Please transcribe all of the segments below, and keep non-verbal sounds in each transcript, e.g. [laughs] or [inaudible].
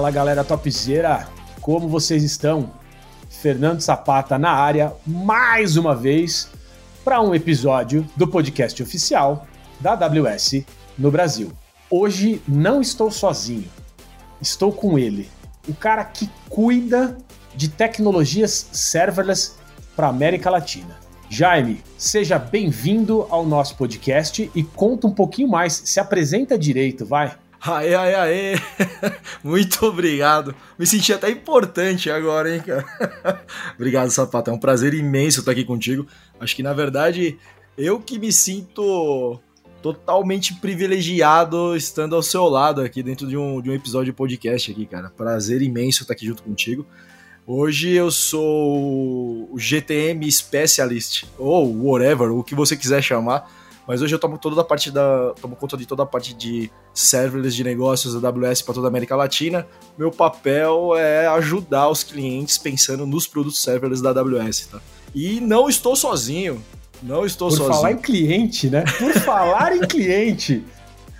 Fala galera topzera, como vocês estão? Fernando Zapata na área mais uma vez para um episódio do podcast oficial da AWS no Brasil. Hoje não estou sozinho, estou com ele, o cara que cuida de tecnologias serverless para América Latina. Jaime, seja bem-vindo ao nosso podcast e conta um pouquinho mais, se apresenta direito, vai. Aê, aê, aê! [laughs] Muito obrigado. Me senti até importante agora, hein, cara? [laughs] obrigado, Sapato. É um prazer imenso estar aqui contigo. Acho que, na verdade, eu que me sinto totalmente privilegiado estando ao seu lado aqui dentro de um, de um episódio de podcast aqui, cara. Prazer imenso estar aqui junto contigo. Hoje eu sou o GTM Specialist, ou whatever, o que você quiser chamar mas hoje eu tomo toda a parte da. tomo conta de toda a parte de serverless de negócios da AWS para toda a América Latina. Meu papel é ajudar os clientes pensando nos produtos serverless da AWS, tá? E não estou sozinho. Não estou Por sozinho. Por falar em cliente, né? Por falar em cliente.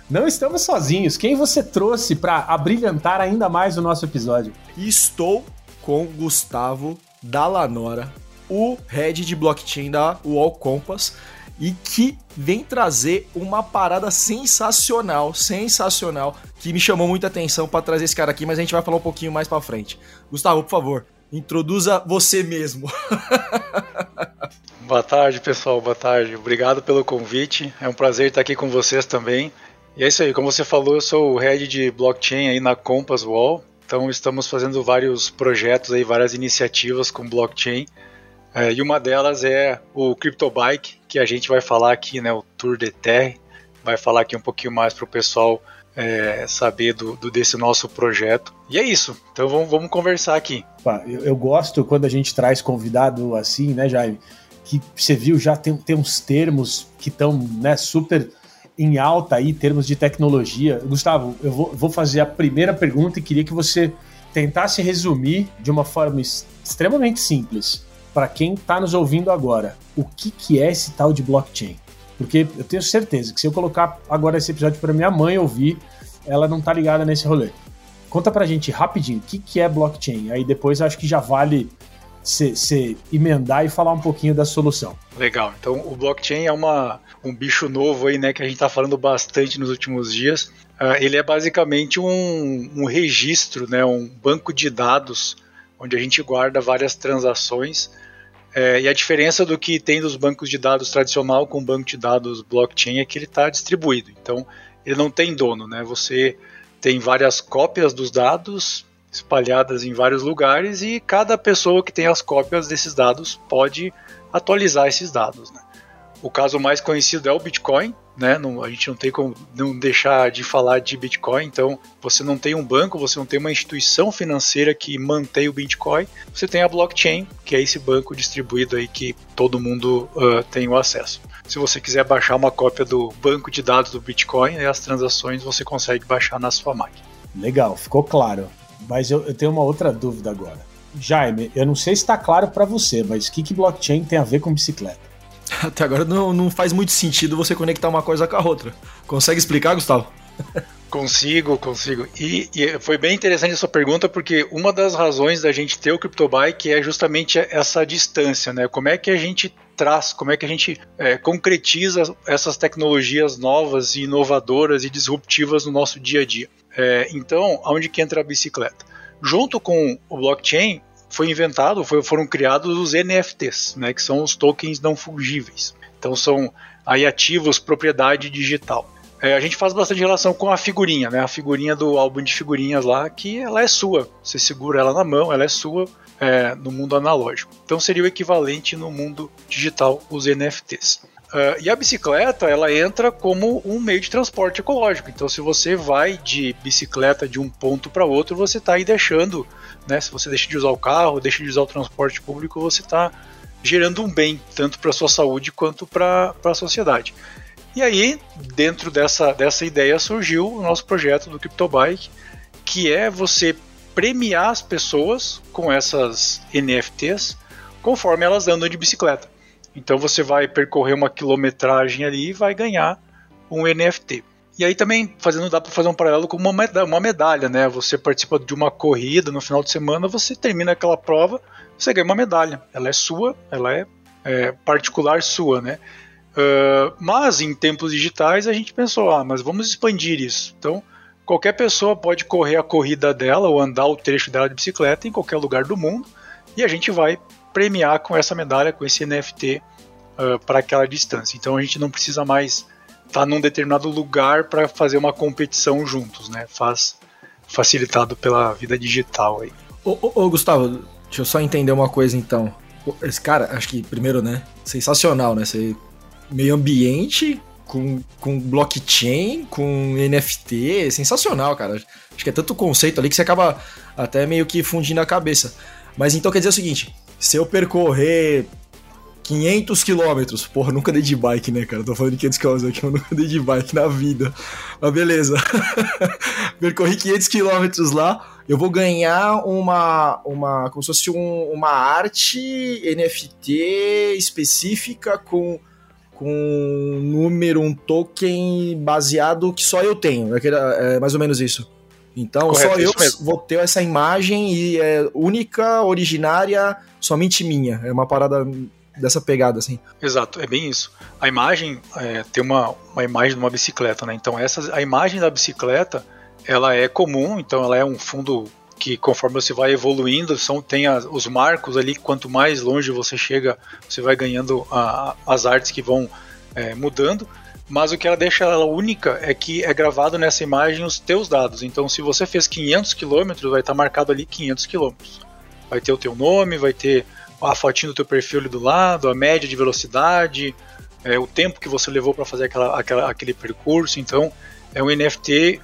Não estamos sozinhos. Quem você trouxe para abrilhantar ainda mais o nosso episódio? Estou com Gustavo Dallanora, o head de blockchain da Wall Compass e que vem trazer uma parada sensacional, sensacional, que me chamou muita atenção para trazer esse cara aqui, mas a gente vai falar um pouquinho mais para frente. Gustavo, por favor, introduza você mesmo. [laughs] Boa tarde, pessoal. Boa tarde. Obrigado pelo convite. É um prazer estar aqui com vocês também. E é isso aí, como você falou, eu sou o head de blockchain aí na Compass Wall. Então estamos fazendo vários projetos aí, várias iniciativas com blockchain. É, e uma delas é o CryptoBike, que a gente vai falar aqui, né, o Tour de Terre, vai falar aqui um pouquinho mais para o pessoal é, saber do, do, desse nosso projeto. E é isso, então vamos, vamos conversar aqui. Eu, eu, gosto quando a gente traz convidado assim, né, Jaime, que você viu já tem, tem uns termos que estão né, super em alta aí, termos de tecnologia. Gustavo, eu vou, vou fazer a primeira pergunta e queria que você tentasse resumir de uma forma extremamente simples para quem está nos ouvindo agora, o que, que é esse tal de blockchain? Porque eu tenho certeza que se eu colocar agora esse episódio para minha mãe ouvir, ela não tá ligada nesse rolê. Conta pra gente rapidinho o que, que é blockchain. Aí depois acho que já vale se emendar e falar um pouquinho da solução. Legal. Então o blockchain é uma, um bicho novo aí, né, que a gente está falando bastante nos últimos dias. Uh, ele é basicamente um, um registro, né, um banco de dados onde a gente guarda várias transações. É, e a diferença do que tem dos bancos de dados tradicional com o banco de dados blockchain é que ele está distribuído. Então, ele não tem dono, né? Você tem várias cópias dos dados espalhadas em vários lugares e cada pessoa que tem as cópias desses dados pode atualizar esses dados. Né? O caso mais conhecido é o Bitcoin, né? Não, a gente não tem como não deixar de falar de Bitcoin. Então, você não tem um banco, você não tem uma instituição financeira que mantém o Bitcoin. Você tem a blockchain, que é esse banco distribuído aí que todo mundo uh, tem o acesso. Se você quiser baixar uma cópia do banco de dados do Bitcoin as transações, você consegue baixar na sua máquina. Legal, ficou claro. Mas eu, eu tenho uma outra dúvida agora. Jaime, eu não sei se está claro para você, mas o que, que blockchain tem a ver com bicicleta? [laughs] Até agora não, não faz muito sentido você conectar uma coisa com a outra. Consegue explicar, Gustavo? Consigo, consigo. E, e, foi bem interessante a sua pergunta, porque uma das razões da gente ter o CryptoBike é justamente essa distância, né? Como é que a gente traz, como é que a gente é, concretiza essas tecnologias novas e inovadoras e disruptivas no nosso dia a dia. É, então, aonde que entra a bicicleta? Junto com o blockchain, foi inventado, foi, foram criados os NFTs, né, que são os tokens não fungíveis. Então são aí ativos propriedade digital. É, a gente faz bastante relação com a figurinha, né, a figurinha do álbum de figurinhas lá, que ela é sua. Você segura ela na mão, ela é sua é, no mundo analógico. Então seria o equivalente no mundo digital os NFTs. Uh, e a bicicleta ela entra como um meio de transporte ecológico. Então, se você vai de bicicleta de um ponto para outro, você está aí deixando, né? Se você deixa de usar o carro, deixa de usar o transporte público, você está gerando um bem tanto para a sua saúde quanto para a sociedade. E aí, dentro dessa, dessa ideia, surgiu o nosso projeto do CryptoBike, que é você premiar as pessoas com essas NFTs conforme elas andam de bicicleta. Então você vai percorrer uma quilometragem ali e vai ganhar um NFT. E aí também fazendo dá para fazer um paralelo com uma medalha, uma medalha, né? Você participa de uma corrida no final de semana, você termina aquela prova, você ganha uma medalha. Ela é sua, ela é, é particular sua, né? Uh, mas em tempos digitais a gente pensou, ah, mas vamos expandir isso. Então qualquer pessoa pode correr a corrida dela ou andar o trecho dela de bicicleta em qualquer lugar do mundo e a gente vai premiar com essa medalha, com esse NFT uh, para aquela distância. Então a gente não precisa mais estar tá num determinado lugar para fazer uma competição juntos, né? Faz facilitado pela vida digital aí. Ô, ô, ô, Gustavo, deixa eu só entender uma coisa então. Esse cara, acho que primeiro, né? Sensacional, né? Meio ambiente com, com blockchain, com NFT, sensacional, cara. Acho que é tanto conceito ali que você acaba até meio que fundindo a cabeça. Mas então quer dizer o seguinte: se eu percorrer 500 quilômetros. Porra, nunca dei de bike, né, cara? Tô falando de 500 quilômetros aqui, [laughs] eu nunca dei de bike na vida. Mas beleza. [laughs] Percorri 500 quilômetros lá. Eu vou ganhar uma, uma como se fosse um, uma arte NFT específica com, com um número, um token baseado que só eu tenho. É, é mais ou menos isso. Então, Correto, só eu vou ter essa imagem e é única, originária, somente minha. É uma parada dessa pegada, assim. Exato, é bem isso. A imagem é, tem uma, uma imagem de uma bicicleta, né? Então essa, a imagem da bicicleta ela é comum, então ela é um fundo que conforme você vai evoluindo, são, tem os marcos ali, quanto mais longe você chega, você vai ganhando a, as artes que vão é, mudando. Mas o que ela deixa ela única é que é gravado nessa imagem os teus dados. Então, se você fez 500 km, vai estar marcado ali 500 km. Vai ter o teu nome, vai ter a fotinho do teu perfil ali do lado, a média de velocidade, é, o tempo que você levou para fazer aquela, aquela, aquele percurso. Então, é um NFT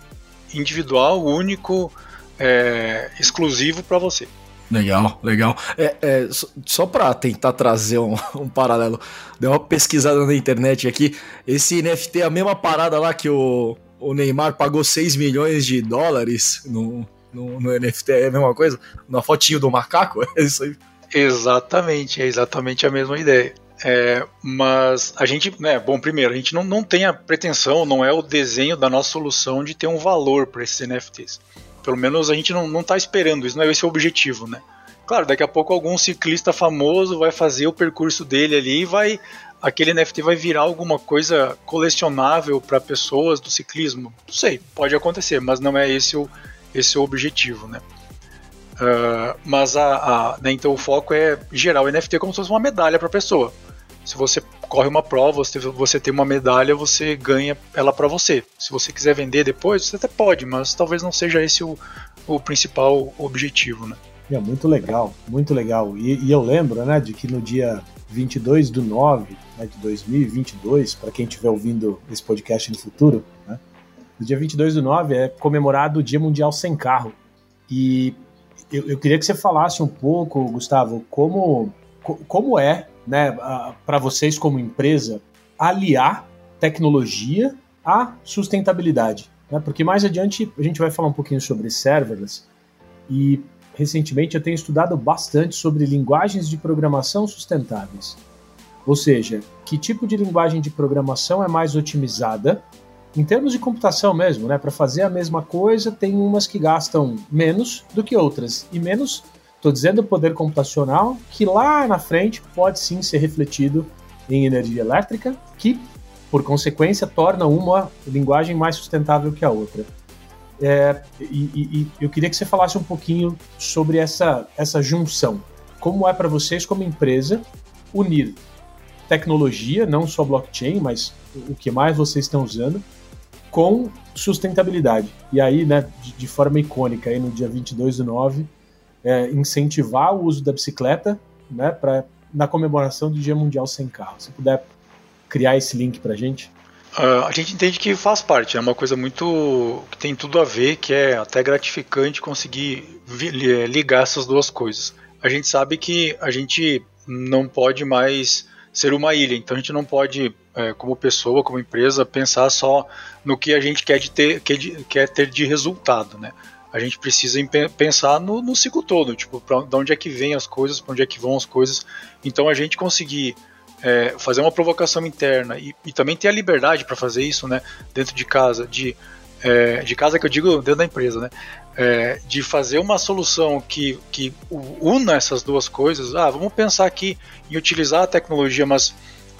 individual, único, é, exclusivo para você. Legal, legal. É, é só para tentar trazer um, [laughs] um, paralelo, dei uma pesquisada na internet aqui. Esse NFT é a mesma parada lá que o, o Neymar pagou 6 milhões de dólares no, no, no NFT, é a mesma coisa? Na fotinho do macaco? [laughs] É isso aí. Exatamente, é exatamente a mesma ideia. É, mas a gente, né, bom, primeiro, a gente não, não tem a pretensão, não é o desenho da nossa solução de ter um valor para esses NFTs. Pelo menos a gente não está esperando isso, não é esse o objetivo, né? Claro, daqui a pouco algum ciclista famoso vai fazer o percurso dele ali e vai aquele NFT vai virar alguma coisa colecionável para pessoas do ciclismo. Não sei, pode acontecer, mas não é esse o, esse o objetivo, né? Uh, mas a, a né, então o foco é gerar o NFT como se fosse uma medalha para a pessoa. Se você corre uma prova, você, tem uma medalha, você ganha ela para você. Se você quiser vender depois, você até pode, mas talvez não seja esse o, o principal objetivo, né? É muito legal, muito legal. E, e eu lembro, né, de que no dia 22 do 9 né, de 2022, para quem estiver ouvindo esse podcast no futuro, né, no dia 22 do 9 é comemorado o Dia Mundial Sem Carro. E eu, eu queria que você falasse um pouco, Gustavo, como, como é, né, para vocês como empresa, aliar tecnologia à sustentabilidade. Né? Porque mais adiante a gente vai falar um pouquinho sobre serverless e recentemente eu tenho estudado bastante sobre linguagens de programação sustentáveis. Ou seja, que tipo de linguagem de programação é mais otimizada em termos de computação mesmo, né? Para fazer a mesma coisa, tem umas que gastam menos do que outras. E menos, estou dizendo poder computacional, que lá na frente pode sim ser refletido em energia elétrica, que, por consequência, torna uma linguagem mais sustentável que a outra. É, e, e, eu queria que você falasse um pouquinho sobre essa, essa junção. Como é para vocês, como empresa, unir tecnologia, não só blockchain, mas o que mais vocês estão usando, com sustentabilidade. E aí, né, de, de forma icônica, aí no dia 22 do 9, é, incentivar o uso da bicicleta né, pra, na comemoração do Dia Mundial Sem Carro. Se puder criar esse link para a gente. Uh, a gente entende que faz parte, é uma coisa muito que tem tudo a ver, que é até gratificante conseguir ligar essas duas coisas. A gente sabe que a gente não pode mais ser uma ilha, então a gente não pode é, como pessoa, como empresa, pensar só no que a gente quer, de ter, quer, de, quer ter de resultado, né? A gente precisa pensar no, no ciclo todo, tipo, de onde é que vem as coisas, para onde é que vão as coisas. Então a gente conseguir é, fazer uma provocação interna e, e também ter a liberdade para fazer isso, né, dentro de casa, de, é, de casa que eu digo dentro da empresa, né, é, de fazer uma solução que, que una essas duas coisas. Ah, vamos pensar aqui em utilizar a tecnologia, mas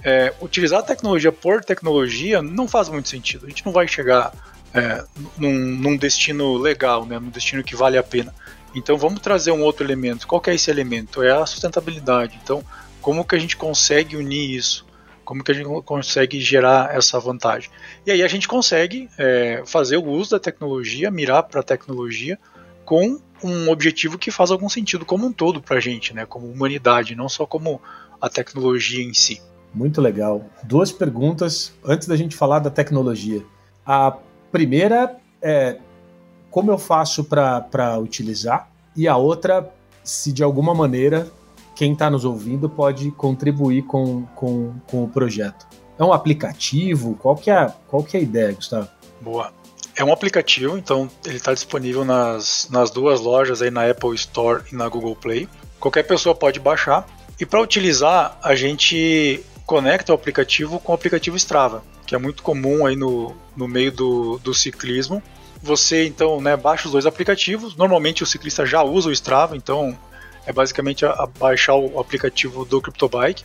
é, utilizar a tecnologia por tecnologia não faz muito sentido. A gente não vai chegar é, num, num, destino legal, né, num destino que vale a pena. Então vamos trazer um outro elemento. Qual é esse elemento? É a sustentabilidade. Então, como que a gente consegue unir isso? Como que a gente consegue gerar essa vantagem? E aí a gente consegue é, fazer o uso da tecnologia, mirar para a tecnologia com um objetivo que faz algum sentido como um todo para a gente, né? Como humanidade, não só como a tecnologia em si. Muito legal. Duas perguntas antes da gente falar da tecnologia. A primeira é como eu faço para utilizar? E a outra, se de alguma maneira quem está nos ouvindo pode contribuir com, com, com o projeto. É um aplicativo? Qual que é, qual que é a ideia, Gustavo? Boa. É um aplicativo, então ele está disponível nas, nas duas lojas aí na Apple Store e na Google Play. Qualquer pessoa pode baixar. E para utilizar, a gente conecta o aplicativo com o aplicativo Strava, que é muito comum aí no, no meio do, do ciclismo. Você então né, baixa os dois aplicativos. Normalmente o ciclista já usa o Strava, então é basicamente a, a baixar o aplicativo do CryptoBike,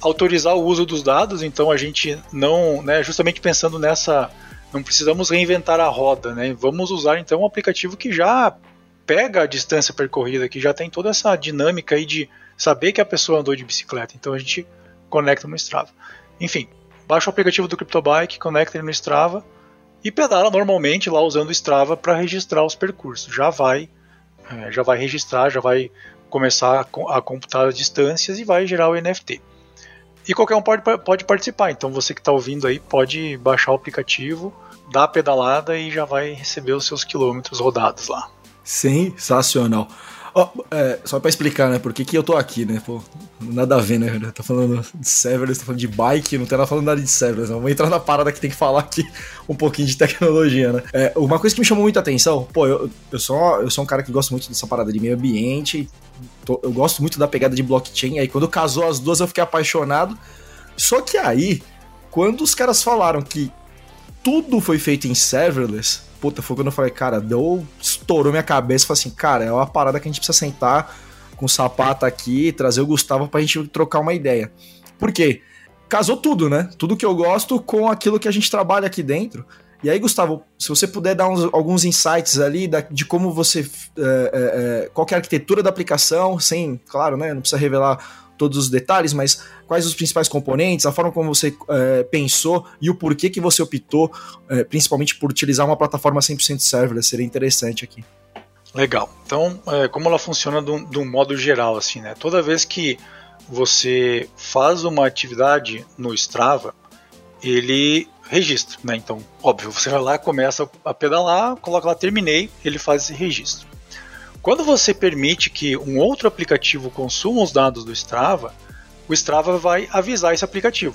autorizar o uso dos dados. Então a gente não, né, justamente pensando nessa, não precisamos reinventar a roda, né? Vamos usar então um aplicativo que já pega a distância percorrida, que já tem toda essa dinâmica aí de saber que a pessoa andou de bicicleta. Então a gente conecta no Strava. Enfim, baixa o aplicativo do CryptoBike, conecta ele no Strava e pedala normalmente lá usando o Strava para registrar os percursos. Já vai, é, já vai registrar, já vai começar a, computar as distâncias e vai gerar o NFT. E qualquer um pode, pode participar. Então você que está ouvindo aí pode baixar o aplicativo, dar a pedalada e já vai receber os seus quilômetros rodados lá. Sensacional. Oh, é, só pra explicar, né? Por que, que eu tô aqui, né? Pô, nada a ver, né? Tá falando de serverless, tá falando de bike, não tem nada falando nada de serverless. Vamos entrar na parada que tem que falar aqui um pouquinho de tecnologia, né? É, uma coisa que me chamou muita atenção, pô, eu, eu, sou, eu sou um cara que gosta muito dessa parada de meio ambiente, tô, eu gosto muito da pegada de blockchain, aí quando casou as duas eu fiquei apaixonado. Só que aí, quando os caras falaram que tudo foi feito em serverless, puta, foi quando eu falei, cara, deu, estourou minha cabeça, falei assim, cara, é uma parada que a gente precisa sentar com o sapato aqui, trazer o Gustavo pra gente trocar uma ideia. Por quê? Casou tudo, né? Tudo que eu gosto com aquilo que a gente trabalha aqui dentro. E aí, Gustavo, se você puder dar uns, alguns insights ali da, de como você. É, é, qual é a arquitetura da aplicação, sem, claro, né? Não precisa revelar todos os detalhes, mas quais os principais componentes, a forma como você é, pensou e o porquê que você optou, é, principalmente por utilizar uma plataforma 100% serverless, seria interessante aqui. Legal. Então, é, como ela funciona de um, modo geral, assim, né? Toda vez que você faz uma atividade no Strava, ele registra, né? Então, óbvio, você vai lá, começa a pedalar, coloca lá terminei, ele faz esse registro. Quando você permite que um outro aplicativo consuma os dados do Strava, o Strava vai avisar esse aplicativo.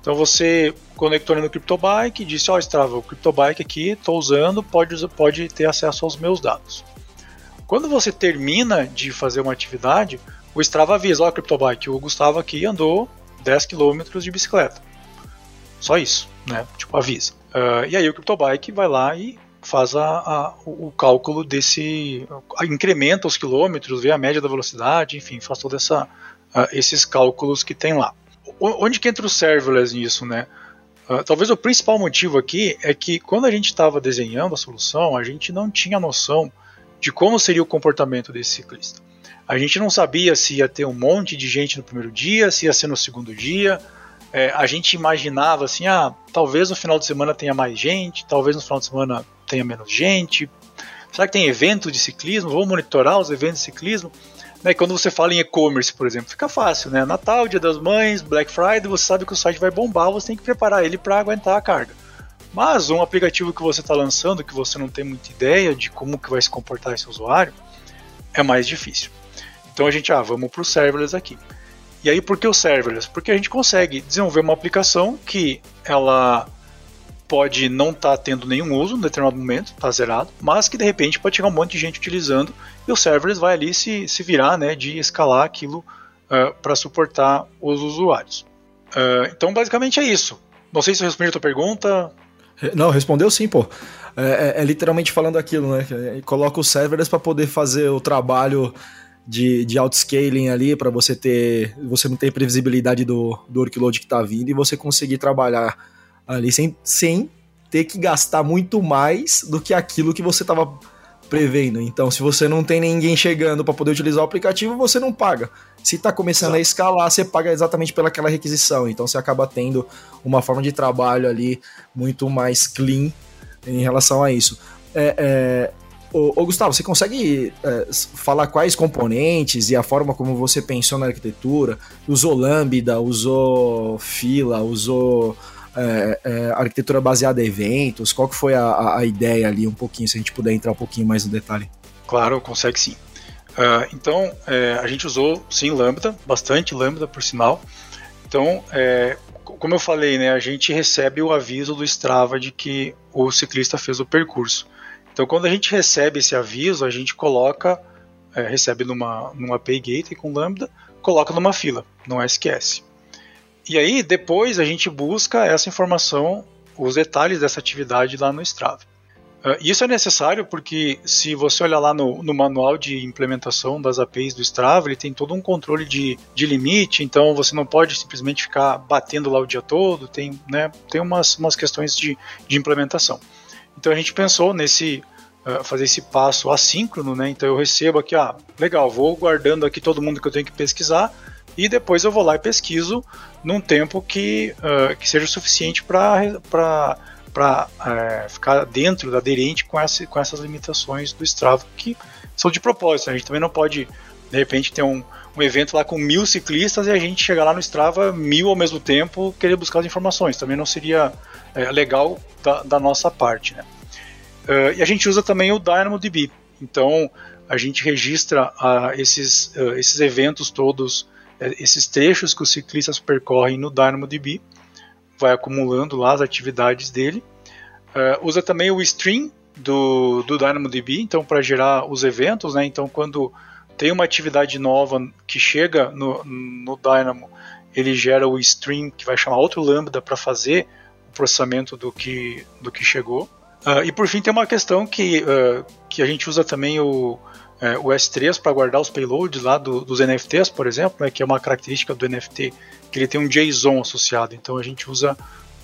Então você conectou no CryptoBike, disse, ó oh, Strava, o CryptoBike aqui, estou usando, pode, pode ter acesso aos meus dados. Quando você termina de fazer uma atividade, o Strava avisa, ó oh, CryptoBike, o Gustavo aqui andou 10 km de bicicleta. Só isso, né? Tipo, avisa. Uh, e aí o CryptoBike vai lá e faz a, a, o cálculo desse. incrementa os quilômetros, vê a média da velocidade, enfim, faz todos essa, esses cálculos que tem lá. Onde que entra o serverless nisso, né? Uh, talvez o principal motivo aqui é que quando a gente estava desenhando a solução, a gente não tinha noção de como seria o comportamento desse ciclista. A gente não sabia se ia ter um monte de gente no primeiro dia, se ia ser no segundo dia, é, a gente imaginava assim, ah, talvez no final de semana tenha mais gente, talvez no final de semana tenha menos gente. Será que tem eventos de ciclismo? Vamos monitorar os eventos de ciclismo? Né, quando você fala em e-commerce, por exemplo, fica fácil, né? Natal, Dia das Mães, Black Friday, você sabe que o site vai bombar, você tem que preparar ele para aguentar a carga. Mas um aplicativo que você está lançando, que você não tem muita ideia de como que vai se comportar esse usuário, é mais difícil. Então a gente, ah, vamos para o serverless aqui. E aí por que o serverless? Porque a gente consegue desenvolver uma aplicação que ela pode não estar tá tendo nenhum uso em determinado momento, está zerado, mas que de repente pode chegar um monte de gente utilizando e o serverless vai ali se, se virar né, de escalar aquilo uh, para suportar os usuários. Uh, então, basicamente é isso. Não sei se eu respondi a tua pergunta. Não, respondeu sim, pô. É, é, é literalmente falando aquilo, né? Coloca os servers para poder fazer o trabalho de, de outscaling ali para você ter você não ter previsibilidade do, do workload que está vindo e você conseguir trabalhar ali sem, sem ter que gastar muito mais do que aquilo que você estava prevendo. Então, se você não tem ninguém chegando para poder utilizar o aplicativo, você não paga. Se está começando Exato. a escalar, você paga exatamente pelaquela requisição. Então, você acaba tendo uma forma de trabalho ali muito mais clean em relação a isso. É, é, Ô, ô, Gustavo, você consegue é, falar quais componentes e a forma como você pensou na arquitetura? Usou Lambda, usou fila, usou é, é, arquitetura baseada em eventos? Qual que foi a, a, ideia ali um pouquinho, se a gente puder entrar um pouquinho mais no detalhe? Claro, consegue sim. Uh, então, é, a gente usou sim Lambda, bastante Lambda por sinal. Então, é, como eu falei, né, a gente recebe o aviso do Strava de que o ciclista fez o percurso. Então, quando a gente recebe esse aviso, a gente coloca, é, recebe numa, numa API Gateway com Lambda, coloca numa fila, no SQS. E aí, depois, a gente busca essa informação, os detalhes dessa atividade lá no Strava. Uh, isso é necessário porque, se você olhar lá no, no, manual de implementação das APIs do Strava, ele tem todo um controle de, de limite, então você não pode simplesmente ficar batendo lá o dia todo, tem, né, tem umas, umas questões de, de implementação. Então a gente pensou nesse uh, fazer esse passo assíncrono, né? Então eu recebo aqui, ah, legal, vou guardando aqui todo mundo que eu tenho que pesquisar e depois eu vou lá e pesquiso num tempo que, uh, que seja suficiente para para é, ficar dentro da aderente com, essa, com essas limitações do Strava que são de propósito. A gente também não pode de repente ter um, um evento lá com mil ciclistas e a gente chegar lá no Strava mil ao mesmo tempo querer buscar as informações. Também não seria é, legal da, da, nossa parte. Né? Uh, e a gente usa também o DynamoDB. Então a gente registra uh, esses, uh, esses eventos todos, esses trechos que os ciclistas percorrem no DynamoDB, vai acumulando lá as atividades dele. usa também o stream do, do DynamoDB, então para gerar os eventos, né? Então quando tem uma atividade nova que chega no, no Dynamo, ele gera o stream que vai chamar outro lambda para fazer processamento do que, do que chegou. Uh, e por fim tem uma questão que, uh, que a gente usa também o, uh, o S3 para guardar os payloads lá do, dos NFTs, por exemplo, né, que é uma característica do NFT, que ele tem um JSON associado. Então a gente usa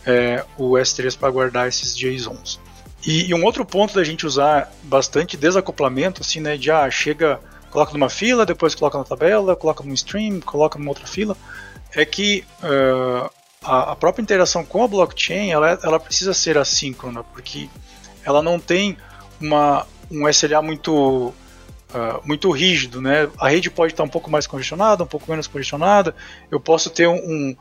é, o S3 para guardar esses JSONs. E, e, um outro ponto da gente usar bastante desacoplamento, assim, né, de ah, chega, coloca numa fila, depois coloca na tabela, coloca num stream, coloca numa outra fila, é que uh, a, a, própria interação com a blockchain ela, ela precisa ser assíncrona, porque ela não tem uma, um SLA muito, uh, muito rígido. Né? A rede pode estar um pouco mais congestionada, um pouco menos congestionada, eu posso ter um, um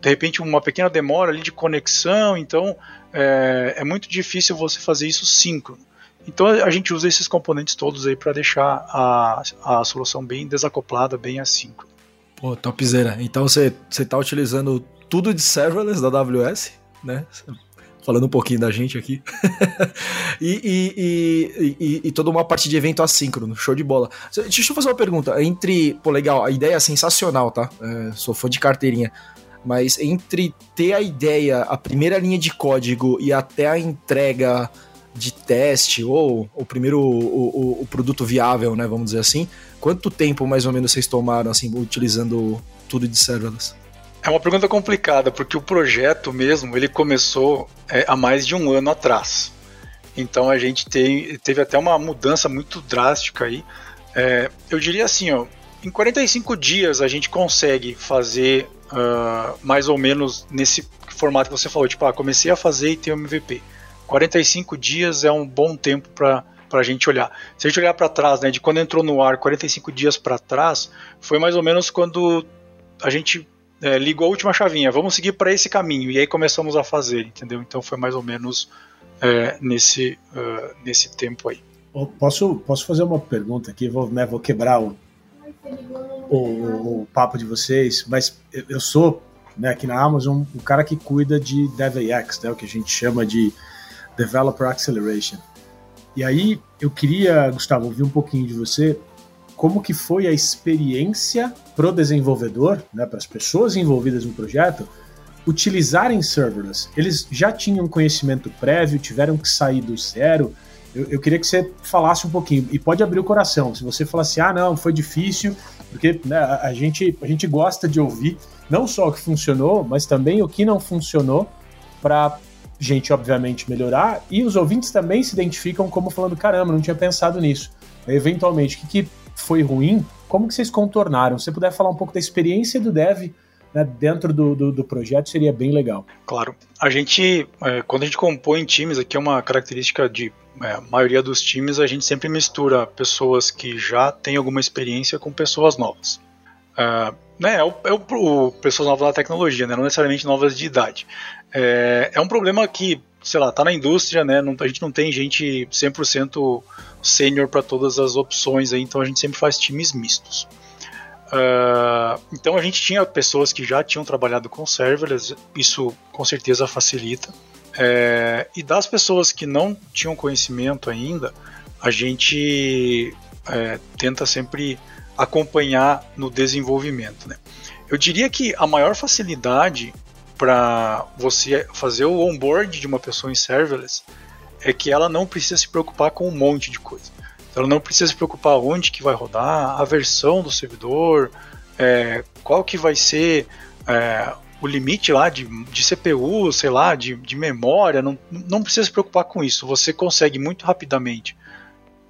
de repente uma pequena demora ali de conexão, então é, é muito difícil você fazer isso síncrono. Então a gente usa esses componentes todos aí para deixar a, a solução bem desacoplada, bem assíncrona. Pô, topzera. Então você está utilizando tudo de serverless da AWS, né? Falando um pouquinho da gente aqui. [laughs] e, e, e, e, toda uma parte de evento assíncrono, show de bola. Deixa eu fazer uma pergunta. Entre. Pô, legal, a ideia é sensacional, tá? É, sou fã de carteirinha. Mas entre ter a ideia, a primeira linha de código e até a entrega de teste, ou o primeiro o, o, o, produto viável, né? Vamos dizer assim. Quanto tempo mais ou menos vocês tomaram, assim, utilizando tudo de serverless? É uma pergunta complicada, porque o projeto mesmo, ele começou é, há mais de um ano atrás. Então a gente tem, teve até uma mudança muito drástica aí. É, eu diria assim, ó, em 45 dias a gente consegue fazer uh, mais ou menos nesse formato que você falou, tipo, ah, comecei a fazer e tenho MVP. 45 dias é um bom tempo para para a gente olhar. Se a gente olhar para trás, né, de quando entrou no ar, 45 dias para trás, foi mais ou menos quando a gente é, ligou a última chavinha, vamos seguir para esse caminho, e aí começamos a fazer, entendeu? Então foi mais ou menos é, nesse, uh, nesse tempo aí. Posso, posso fazer uma pergunta aqui? Vou, né, vou quebrar o, o, o, papo de vocês, mas eu sou né, aqui na Amazon o cara que cuida de DevAX, né, o que a gente chama de Developer Acceleration. E aí eu queria, Gustavo, ouvir um pouquinho de você como que foi a experiência pro desenvolvedor, né, para as pessoas envolvidas no projeto, utilizarem serverless. Eles já tinham conhecimento prévio, tiveram que sair do zero. Eu, eu, queria que você falasse um pouquinho, e pode abrir o coração. Se você falar assim, ah, não, foi difícil, porque né, a, gente, a gente gosta de ouvir não só o que funcionou, mas também o que não funcionou para gente, obviamente, melhorar. E os ouvintes também se identificam como falando: caramba, não tinha pensado nisso. Eventualmente, o que, que foi ruim? Como que vocês contornaram? Se você puder falar um pouco da experiência do dev né, dentro do, do, do, projeto, seria bem legal. Claro. A gente, é, quando a gente compõe times, aqui é uma característica de é, maioria dos times, a gente sempre mistura pessoas que já têm alguma experiência com pessoas novas. Uh, né, é, o, é o, o, pessoas novas da tecnologia, né, não necessariamente novas de idade. É, é um problema que, sei lá, tá na indústria, né, não, a gente não tem gente 100% sênior para todas as opções, aí, então a gente sempre faz times mistos. Uh, então a gente tinha pessoas que já tinham trabalhado com serverless, isso com certeza facilita. É, e das pessoas que não tinham conhecimento ainda, a gente é, tenta sempre acompanhar no desenvolvimento. Né? Eu diria que a maior facilidade para você fazer o onboard de uma pessoa em serverless é que ela não precisa se preocupar com um monte de coisa. Ela não precisa se preocupar onde que vai rodar, a versão do servidor, é, qual que vai ser é, o limite lá de, de CPU, sei lá, de, de memória. Não, não precisa se preocupar com isso. Você consegue muito rapidamente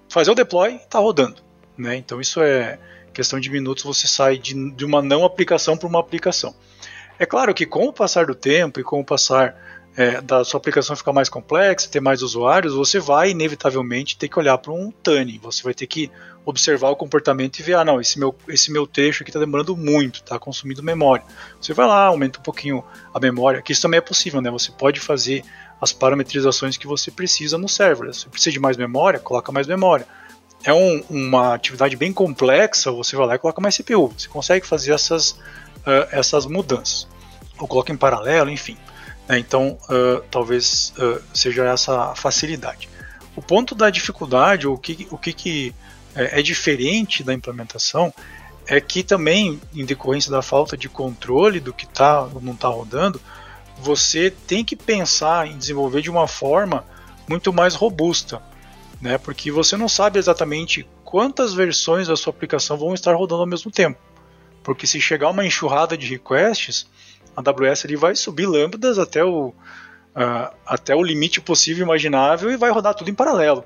fazer o deploy e está rodando. Né? Então isso é, questão de minutos você sai de, de uma não aplicação para uma aplicação. É claro que com o passar do tempo e com o passar é, da sua aplicação ficar mais complexa, ter mais usuários, você vai inevitavelmente ter que olhar para um TANI. Você vai ter que observar o comportamento e ver, ah, não, esse meu, esse meu trecho aqui está demorando muito, está consumindo memória. Você vai lá, aumenta um pouquinho a memória, que isso também é possível, né? Você pode fazer as parametrizações que você precisa no server. Se precisa de mais memória, coloca mais memória é um, uma atividade bem complexa, você vai lá e coloca mais CPU. Você consegue fazer essas, uh, essas mudanças. Ou coloca em paralelo, enfim. Né? Então, uh, talvez uh, seja essa facilidade. O ponto da dificuldade, o que, o que, que é, é diferente da implementação, é que também, em decorrência da falta de controle do que está ou não está rodando, você tem que pensar em desenvolver de uma forma muito mais robusta né? Porque você não sabe exatamente quantas versões da sua aplicação vão estar rodando ao mesmo tempo. Porque se chegar uma enxurrada de requests, a AWS ele vai subir lambdas até o, uh, até o limite possível imaginável e vai rodar tudo em paralelo.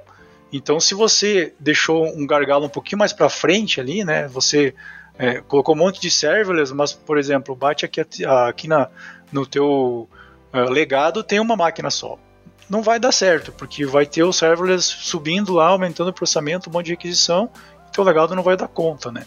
Então, se você deixou um gargalo um pouquinho mais para frente ali, né, você é, colocou um monte de serverless, mas, por exemplo, bate aqui, aqui na, no teu uh, legado tem uma máquina só não vai dar certo, porque vai ter o serverless subindo lá, aumentando o processamento, um monte de requisição, teu legado não vai dar conta, né?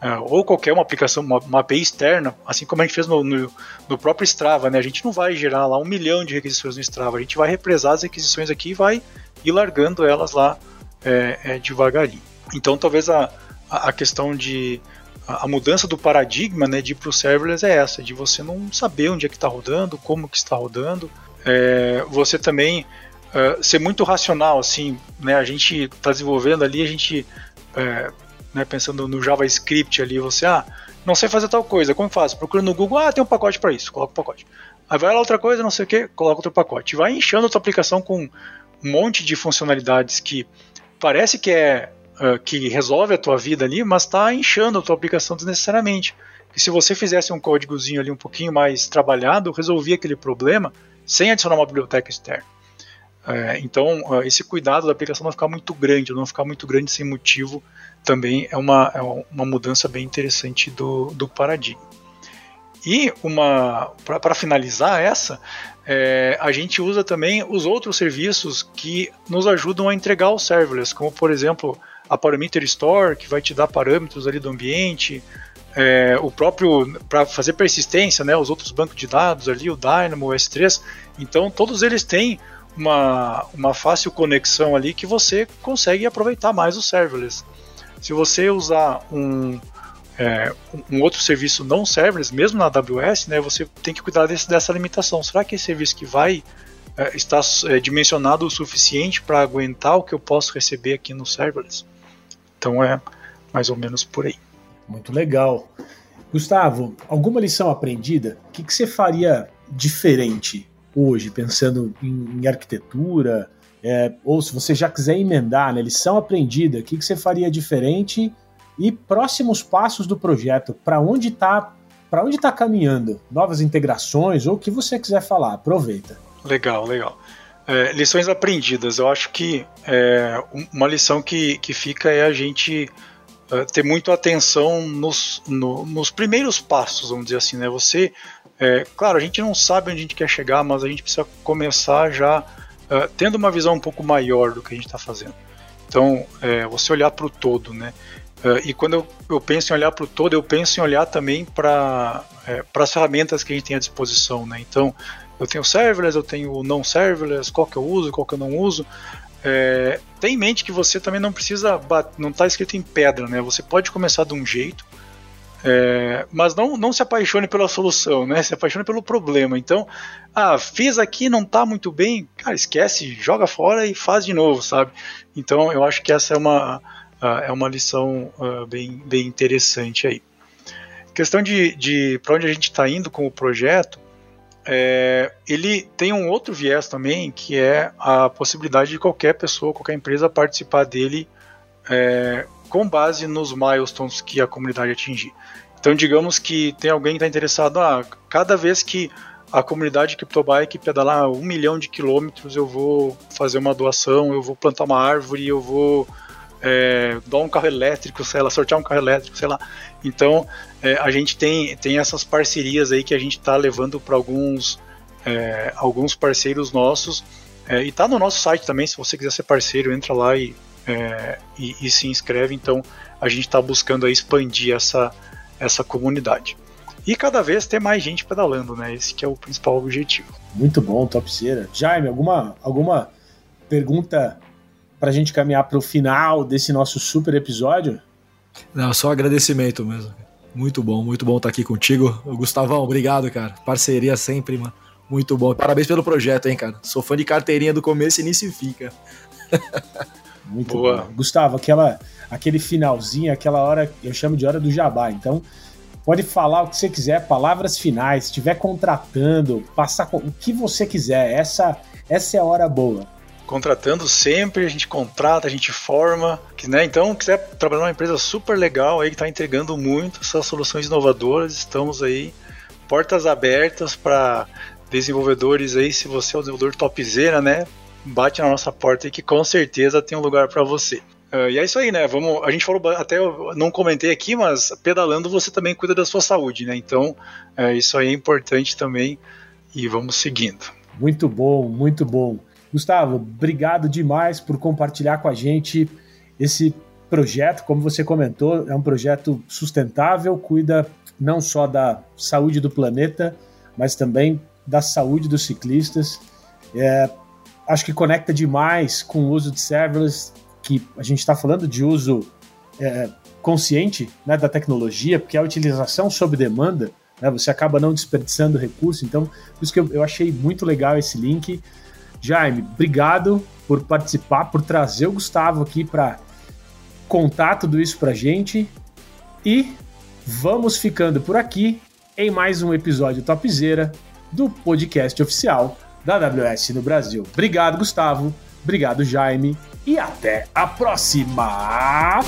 É, ou qualquer uma aplicação, uma, uma, API externa, assim como a gente fez no, no, no, próprio Strava, né? A gente não vai gerar lá um milhão de requisições no Strava, a gente vai represar as requisições aqui e vai ir largando elas lá é, é, devagarinho. Então talvez a, a questão de a mudança do paradigma né, de ir para o serverless é essa, de você não saber onde é que está rodando, como que está rodando, é, você também é, ser muito racional, assim, né? A gente está desenvolvendo ali, a gente, é, né, pensando no JavaScript ali, você, ah, não sei fazer tal coisa, como faz? Procura no Google, ah, tem um pacote para isso, coloca o pacote. Aí vai lá outra coisa, não sei o que, coloca outro pacote. Vai enchendo a tua aplicação com um monte de funcionalidades que parece que é uh, que resolve a tua vida ali, mas está inchando a tua aplicação desnecessariamente. E se você fizesse um códigozinho ali um pouquinho mais trabalhado, resolvia aquele problema sem adicionar uma biblioteca externa. É, então, esse cuidado da aplicação não ficar muito grande, não ficar muito grande sem motivo, também é uma, é uma mudança bem interessante do, do paradigma. E uma para finalizar essa, é, a gente usa também os outros serviços que nos ajudam a entregar os serverless, como por exemplo a Parameter Store, que vai te dar parâmetros ali do ambiente, é, o próprio para fazer persistência, né, os outros bancos de dados ali, o Dynamo, o S3, então todos eles têm uma, uma fácil conexão ali que você consegue aproveitar mais o serverless. Se você usar um, é, um outro serviço não serverless, mesmo na AWS, né, você tem que cuidar desse, dessa limitação. Será que esse serviço que vai é, está é, dimensionado o suficiente para aguentar o que eu posso receber aqui no serverless? Então é mais ou menos por aí. Muito legal. Gustavo, alguma lição aprendida? O que, que você faria diferente hoje, pensando em, em arquitetura? É, ou se você já quiser emendar, né, lição aprendida, o que, que você faria diferente? E próximos passos do projeto, para onde está para onde está caminhando? Novas integrações ou o que você quiser falar, aproveita. Legal, legal. É, lições aprendidas. Eu acho que é, uma lição que, que fica é a gente é, ter muito atenção nos, no, nos primeiros passos, vamos dizer assim, né? Você, é, claro, a gente não sabe onde a gente quer chegar, mas a gente precisa começar já é, tendo uma visão um pouco maior do que a gente está fazendo. Então, é, você olhar para o todo, né? Uh, e quando eu, eu, penso em olhar para o todo, eu penso em olhar também para é, as ferramentas que a gente tem à disposição. Né? Então, eu tenho serverless, eu tenho não serverless, qual que eu uso, qual que eu não uso. É, tem em mente que você também não precisa, não está escrito em pedra, né? Você pode começar de um jeito, é, mas não, não se apaixone pela solução, né? Se apaixone pelo problema. Então, ah, fiz aqui, não está muito bem, cara, esquece, joga fora e faz de novo, sabe? Então, eu acho que essa é uma é uma lição uh, bem, bem interessante aí. Questão de, de para onde a gente está indo com o projeto, é, ele tem um outro viés também, que é a possibilidade de qualquer pessoa, qualquer empresa participar dele é, com base nos milestones que a comunidade atingir. Então, digamos que tem alguém que está interessado, ah, cada vez que a comunidade CryptoBike pedalar um milhão de quilômetros, eu vou fazer uma doação, eu vou plantar uma árvore, eu vou é, dar um carro elétrico, sei lá, sortear um carro elétrico, sei lá. Então é, a gente tem, tem essas parcerias aí que a gente está levando para alguns, é, alguns parceiros nossos. É, e tá no nosso site também, se você quiser ser parceiro, entra lá e, é, e, e, se inscreve. Então a gente está buscando expandir essa, essa comunidade. E cada vez ter mais gente pedalando, né? Esse que é o principal objetivo. Muito bom, topzera. Jaime, alguma, alguma pergunta para a gente caminhar para o final desse nosso super episódio? Não, só agradecimento mesmo. Muito bom, muito bom estar aqui contigo. Gustavão, obrigado, cara. Parceria sempre, mano. Muito bom. Parabéns pelo projeto, hein, cara. Sou fã de carteirinha do começo e início e fica. [laughs] Muito Boa. bom. Gustavo, aquela, aquele finalzinho, aquela hora, eu chamo de hora do jabá. Então, pode falar o que você quiser, palavras finais, estiver contratando, passar o que você quiser. Essa, essa é a hora boa contratando sempre, a gente contrata, a gente forma, que, né? Então, quiser trabalhar numa empresa super legal aí que está entregando muito essas soluções inovadoras, estamos aí portas abertas para desenvolvedores aí, se você é um desenvolvedor topzera, né? Bate na nossa porta aí que com certeza tem um lugar para você. Uh, e é isso aí, né? Vamos, a gente falou até eu não comentei aqui, mas pedalando você também cuida da sua saúde, né? Então, uh, isso aí é importante também e vamos seguindo. Muito bom, muito bom. Gustavo, obrigado demais por compartilhar com a gente esse projeto. Como você comentou, é um projeto sustentável, cuida não só da saúde do planeta, mas também da saúde dos ciclistas. É, acho que conecta demais com o uso de serverless, que a gente está falando de uso é, consciente né, da tecnologia, porque a utilização sob demanda, né, você acaba não desperdiçando recurso. Então, por isso que eu, eu achei muito legal esse link. Jaime, obrigado por participar, por trazer o Gustavo aqui para contar tudo isso para gente. E vamos ficando por aqui em mais um episódio Topzera do podcast oficial da AWS no Brasil. Obrigado, Gustavo. Obrigado, Jaime. E até a próxima!